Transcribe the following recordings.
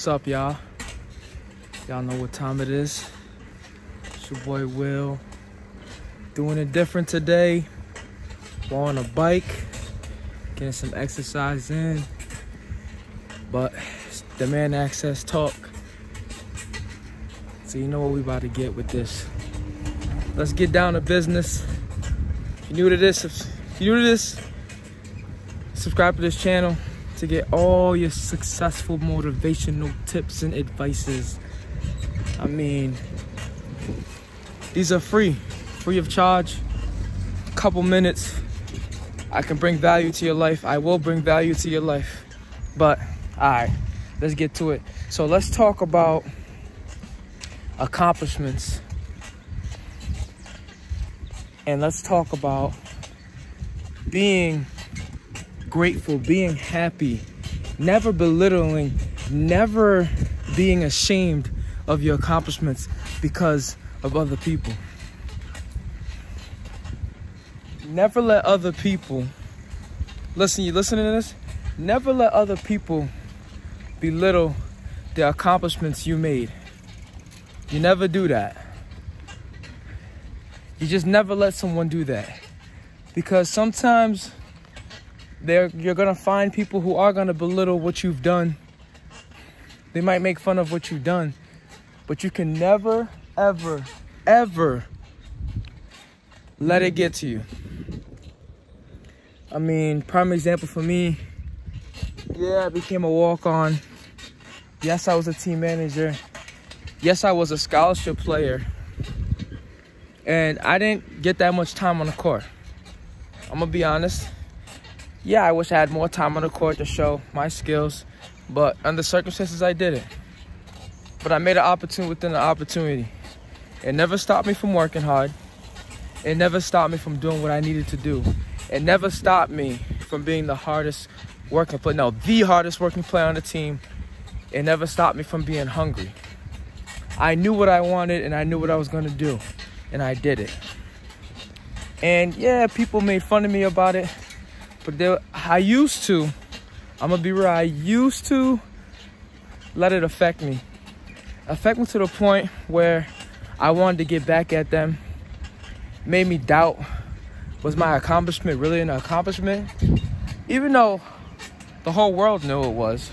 What's up, y'all? Y'all know what time it is. It's your boy Will. Doing it different today. We're on a bike, getting some exercise in. But demand access talk. So you know what we about to get with this. Let's get down to business. If you're new to this, if you're new to this, subscribe to this channel to get all your successful motivational tips and advices. I mean, these are free, free of charge. A Couple minutes, I can bring value to your life. I will bring value to your life. But, all right, let's get to it. So let's talk about accomplishments. And let's talk about being grateful, being happy, never belittling, never being ashamed of your accomplishments because of other people. Never let other people listen, you listening to this? Never let other people belittle the accomplishments you made. You never do that. You just never let someone do that. Because sometimes there you're gonna find people who are gonna belittle what you've done. They might make fun of what you've done, but you can never, ever, ever let it get to you. I mean, prime example for me, yeah, I became a walk-on. Yes, I was a team manager. Yes, I was a scholarship player. And I didn't get that much time on the court. I'm gonna be honest yeah, I wish I had more time on the court to show my skills, but under circumstances, I did it. But I made an opportunity within an opportunity. It never stopped me from working hard. It never stopped me from doing what I needed to do. It never stopped me from being the hardest working player, no, the hardest working player on the team. It never stopped me from being hungry. I knew what I wanted and I knew what I was going to do, and I did it. And yeah, people made fun of me about it but I used to, I'm gonna be real, I used to let it affect me. Affect me to the point where I wanted to get back at them. Made me doubt, was my accomplishment really an accomplishment? Even though the whole world knew it was.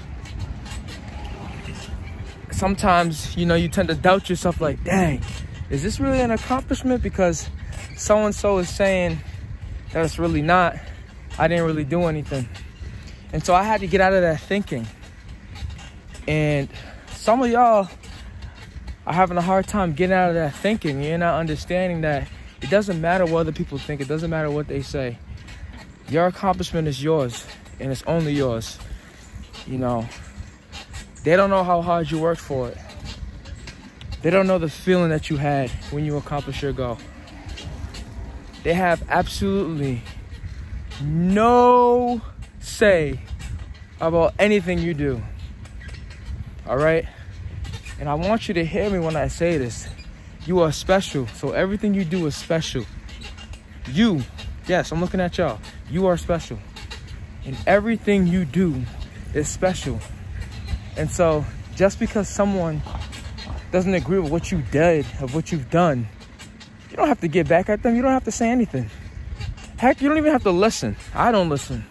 Sometimes, you know, you tend to doubt yourself like, dang, is this really an accomplishment? Because so-and-so is saying that it's really not. I didn't really do anything. And so I had to get out of that thinking. And some of y'all are having a hard time getting out of that thinking. You're not understanding that it doesn't matter what other people think, it doesn't matter what they say. Your accomplishment is yours, and it's only yours. You know, they don't know how hard you worked for it. They don't know the feeling that you had when you accomplished your goal. They have absolutely no say about anything you do. All right? And I want you to hear me when I say this. You are special. So everything you do is special. You, yes, I'm looking at y'all. You are special. And everything you do is special. And so just because someone doesn't agree with what you did, of what you've done, you don't have to get back at them. You don't have to say anything. Heck, you don't even have to listen. I don't listen.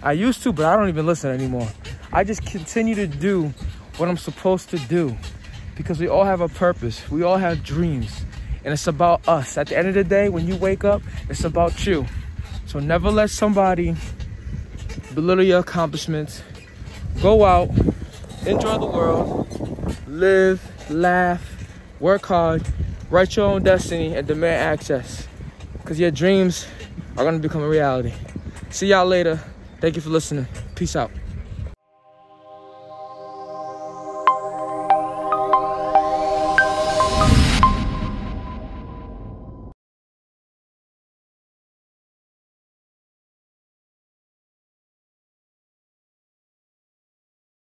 I used to, but I don't even listen anymore. I just continue to do what I'm supposed to do because we all have a purpose. We all have dreams. And it's about us. At the end of the day, when you wake up, it's about you. So never let somebody belittle your accomplishments. Go out, enjoy the world, live, laugh, work hard, write your own destiny, and demand access. Because your dreams are to become a reality. See y'all later. Thank you for listening. Peace out.